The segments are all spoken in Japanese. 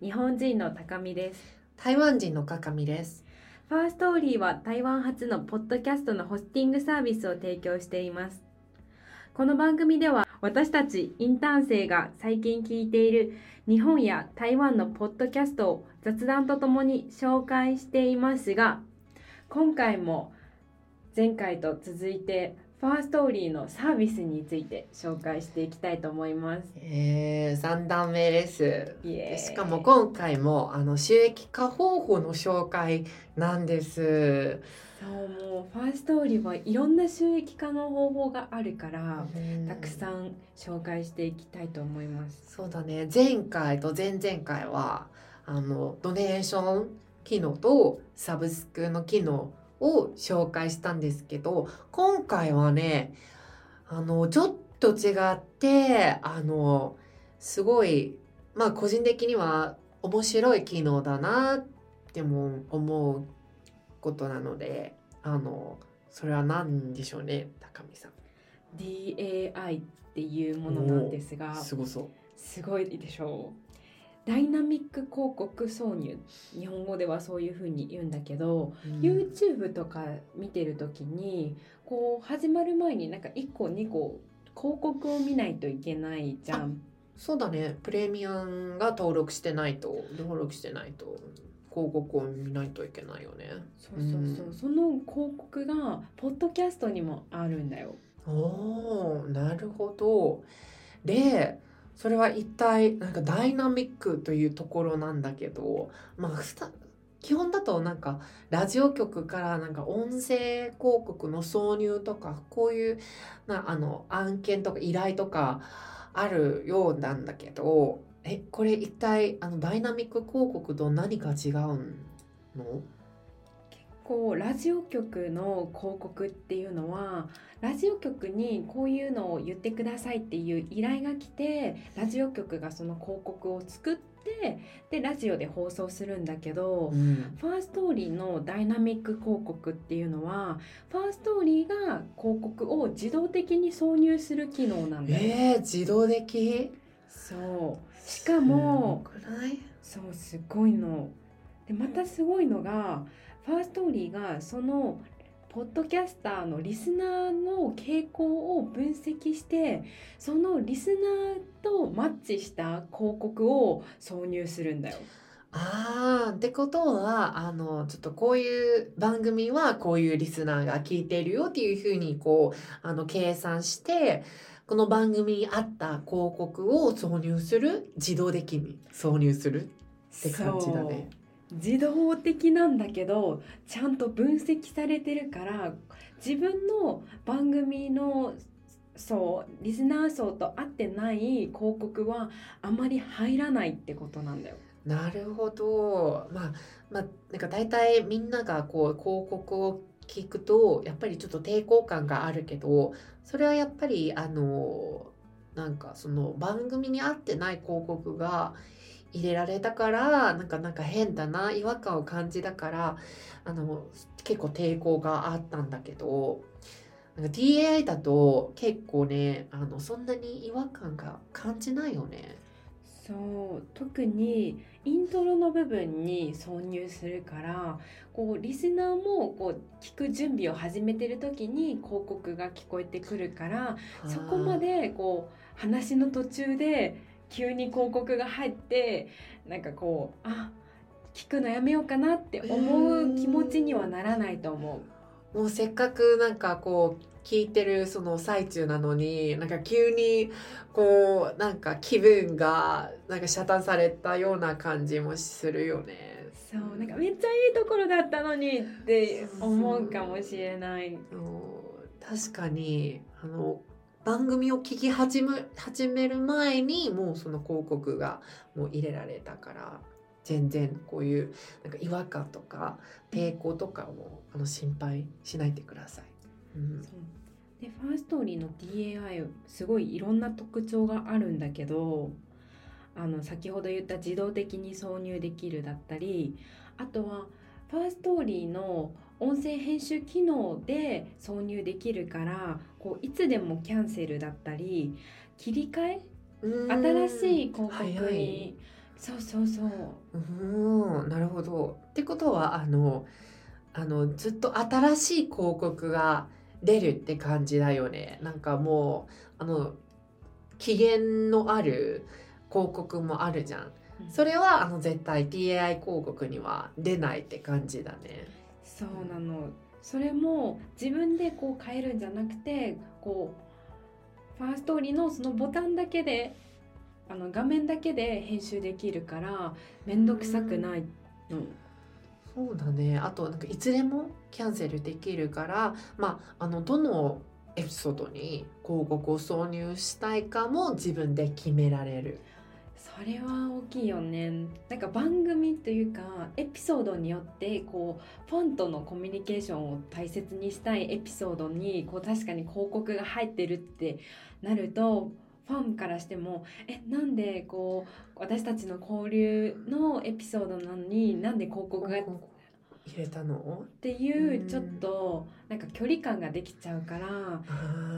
日本人の高見です台湾人のかかみです。ファーストーリーは台湾初のポッドキャストのホスティングサービスを提供していますこの番組では私たちインターン生が最近聞いている日本や台湾のポッドキャストを雑談とともに紹介していますが今回も前回と続いてファーストーリーのサービスについて紹介していきたいと思いますえー、三段目です。しかも今回もあの収益化方法の紹介なんです。そうもうファーストーリーはいろんな収益化の方法があるから、たくん。さん紹介していきたいと思います。そうだね。前回と前々回はあのドネーション機能とサブスクの機能を紹介したんですけど、今回はね、あのちょっと違ってあのすごいまあ個人的には面白い機能だなっても思うことなのであのそれは何でしょうね高見さん DAI っていうものなんですが、すごそすごいでしょう。ダイナミック広告挿入。日本語ではそういう風に言うんだけど、う、うん。YouTube とか見てる時にこう始まる前になんか1個2個広告を見ないといけないじゃん。そうだね。プレミアムが登録してないと登録してないと広告を見ないといけないよね。そうそうそう、うん。その広告がポッドキャストにもあるんだよ。おーなるほどでそれは一体なんかダイナミックというところなんだけどまあ基本だとなんかラジオ局からなんか音声広告の挿入とかこういうなあの案件とか依頼とかあるようなんだけどえこれ一体あのダイナミック広告と何か違うの？こうラジオ局の広告っていうのはラジオ局にこういうのを言ってくださいっていう依頼が来てラジオ局がその広告を作ってでラジオで放送するんだけど、うんファーストーリーのダイナミック広告っていうのはファーストーリーが広告を自動的に挿入する機能なんだよ。えー、自動的？そうしかもそうすごいの。でまたすごいのがファーストーリーがそのポッドキャスターのリスナーの傾向を分析してそのリスナーとマッチした広告を挿入するんだよ。あーってことはあのちょっとこういう番組はこういうリスナーが聞いてるよっていうふうにこうあの計算してこの番組に合った広告を挿入する自動的に挿入するって感じだね。自動的なんだけどちゃんと分析されてるから自分の番組のそうリスナー層と合ってない広告はあまり入らないってことなんだよ。なるほど。まあまあなんか大体みんながこう広告を聞くとやっぱりちょっと抵抗感があるけどそれはやっぱりあのなんかその番組に合ってない広告が入れられたからなんかなんか変だな違和感を感じたからあの結構抵抗があったんだけどなんか DAI だと結構ねあのそんなに違和感が感じないよね。そう特にイントロの部分に挿入するからこうリスナーもこう聞く準備を始めてる時に広告が聞こえてくるからそこまでこう話の途中で急に広告が入ってなんかこうあ聞くのやめようかなって思う気持ちにはならないと思う。もうせっかくなんかこう聞いてるその最中なのになんか急にこうなんか気分がなんか遮断されたような感じもするよね。そうなんかめっちゃいいところだったのにって思うかもしれない。うん確かにあの番組を聞き始め始める前にもうその広告がもう入れられたから全然こういうなんか違和感とか抵抗とかもあの心配しないでください。うん。でファーストーリーの DAI すごいいろんな特徴があるんだけどあの先ほど言った自動的に挿入できるだったりあとはファーストーリーの音声編集機能で挿入できるからこういつでもキャンセルだったり切り替え？新しい広告はいはいにそうそうそううんなるほど。ってことはあのあのずっと新しい広告が出るって感じだよね。なんかもうあの期限のある広告もあるじゃん。それはあの絶対 TAI 広告には出ないって感じだね。そうなのそれも自分でこう変えるんじゃなくてこうファーストーリーのそのボタンだけであの画面だけで編集できるから面倒くさくないの。そうだね。あとなんかいつでもキャンセルできるから、まああのどのエピソードに広告を挿入したいかも自分で決められる。それは大きいよね。なんか番組というかエピソードによってこうファンとのコミュニケーションを大切にしたいエピソードにこう確かに広告が入ってるってなるとファンからしてもえなんでこう私たちの交流のエピソードなのになんで広告が入れたの？ていううんちょっとなんか距離感ができちゃうから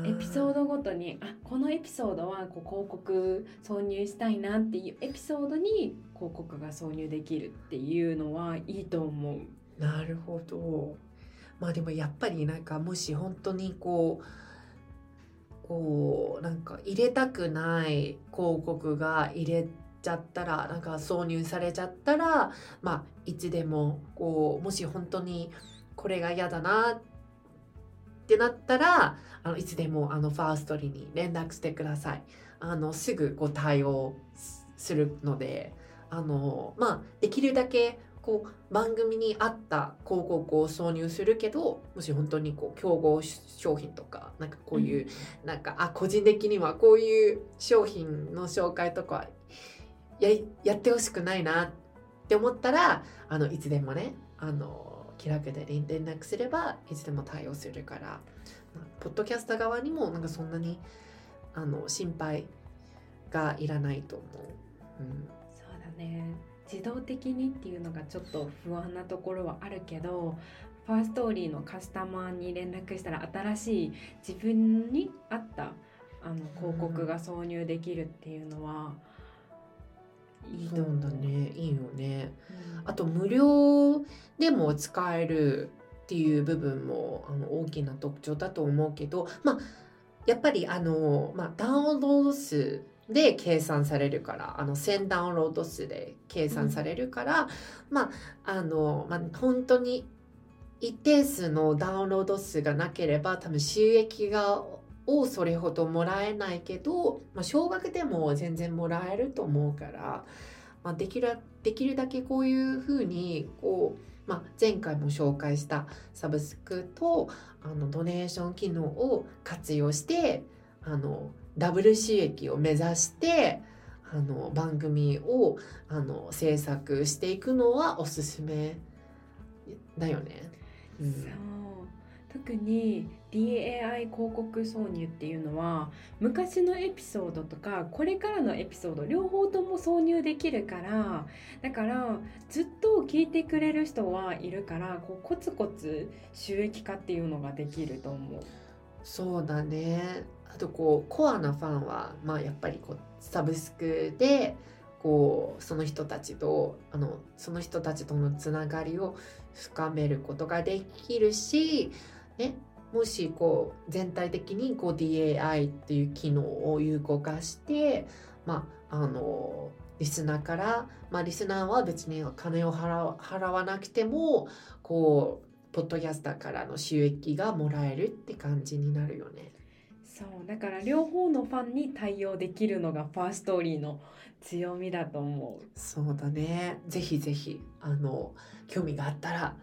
エピソードドごとにあこのエピソードはこう広告挿入したいなっていうエピソードに広告が挿入できるっていうのはいいと思う。なるほど。まあでもやっぱりなんかもし本当にこうこうなんか入れたくない広告が入れちゃったらなんか挿入されちゃったらまあいつでもこうもし本当にこれが嫌だなってなったらあのいつでもあのファーストリーに連絡してください。あのすぐご対応するのであのまあできるだけこう番組に合った広告を挿入するけどもし本当にこう競合商品とかなんかこういう、なんかあ個人的にはこういう商品の紹介とかややってほしくないなって思ったらあのいつでもねあの気楽で連連絡すればいつでも対応するから、まあポッドキャスター側にもなんかそんなにあの心配がいらないと思う。うん。そうだね。自動的にっていうのがちょっと不安なところはあるけどファーストーリーのカスタマーに連絡したら新しい自分に合ったあの広告が挿入できるっていうのはいいとそう思う。だねいいよね。うんあと無料でも使えるっていう部分もあの大きな特徴だと思うけど、まあ、やっぱりあの、まあ、ダウンロード数で計算されるからあの1000ダウンロード数で計算されるから、まああの、まあ、本当に一定数のダウンロード数がなければ多分収益がをそれほどもらえないけど、まあ、少額でも全然もらえると思うから、まあ、できるできるだけこういうふうにこう、まあ、前回も紹介したサブスクとあのドネーション機能を活用してあのダブル収益を目指してあの番組をあの制作していくのはおすすめだよね。うんそう特に DAI 広告挿入っていうのは昔のエピソードとかこれからのエピソード両方とも挿入できるからだからずっと聞いてくれる人はいるからこうコツコツ収益化っていうのができると思う。そうだねあとこうコアなファンは、まあ、やっぱりこうサブスクでこうその人たちとあのその人たちとのつながりを深めることができるし、ね、もしこう全体的にこう DAI っていう機能を有効化して、まあ、あのリスナーから、まあ、リスナーは別に金を払わなくてもこうポッドキャスターからの収益がもらえるって感じになるよね。そうだから両方のファンに対応できるのがファーストーリーの強みだと思う。そうだね。ぜひぜひ、あの、興味があったら、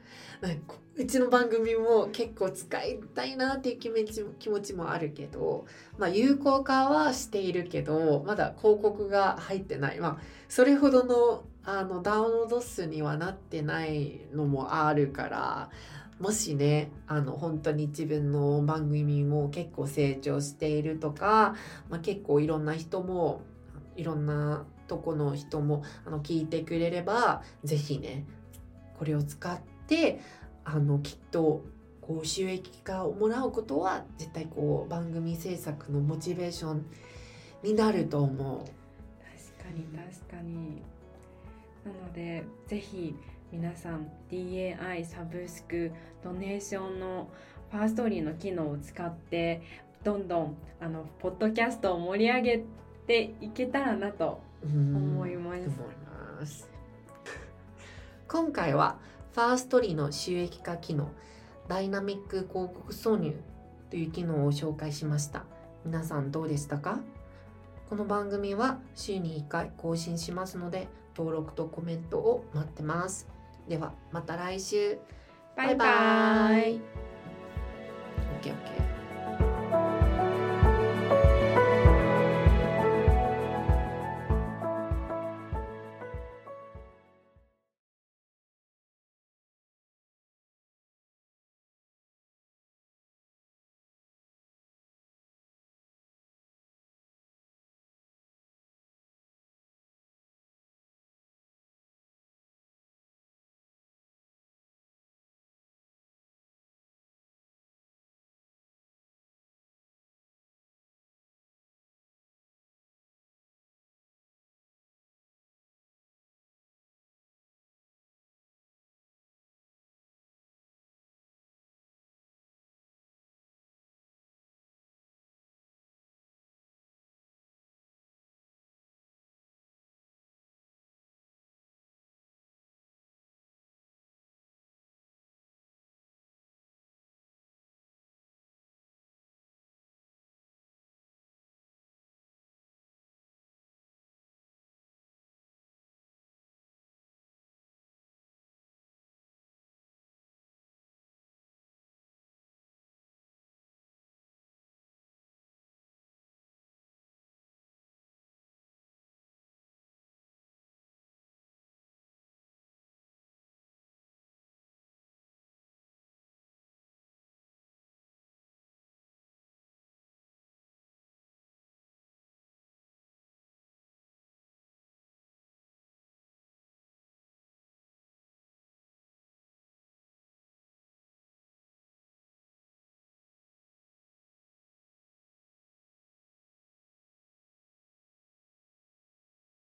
うちの番組も結構使いたいなっていう気持ちも気持ちもあるけど、まあ、有効化はしているけど、まだ広告が入ってない。まあ、それほどの、あの、ダウンロード数にはなってないのもあるから、もしね、あの、本当に自分の番組も結構成長しているとか、まあ、結構いろんな人も、いろんなとこの人もあの聞いてくれればぜひねこれを使ってあのきっとこう収益化をもらうことは絶対こう番組制作のモチベーションになると思う。確かに確かになのでぜひ皆さん DAI サブスクドネーションのファーストリーの機能を使ってどんどんあのポッドキャストを盛り上げていけたらなと思います。ます 今回はファーストリーの収益化機能ダイナミック広告挿入という機能を紹介しました。皆さんどうでしたか？この番組は週に1回更新しますので登録とコメントを待ってます。ではまた来週。バイバイ。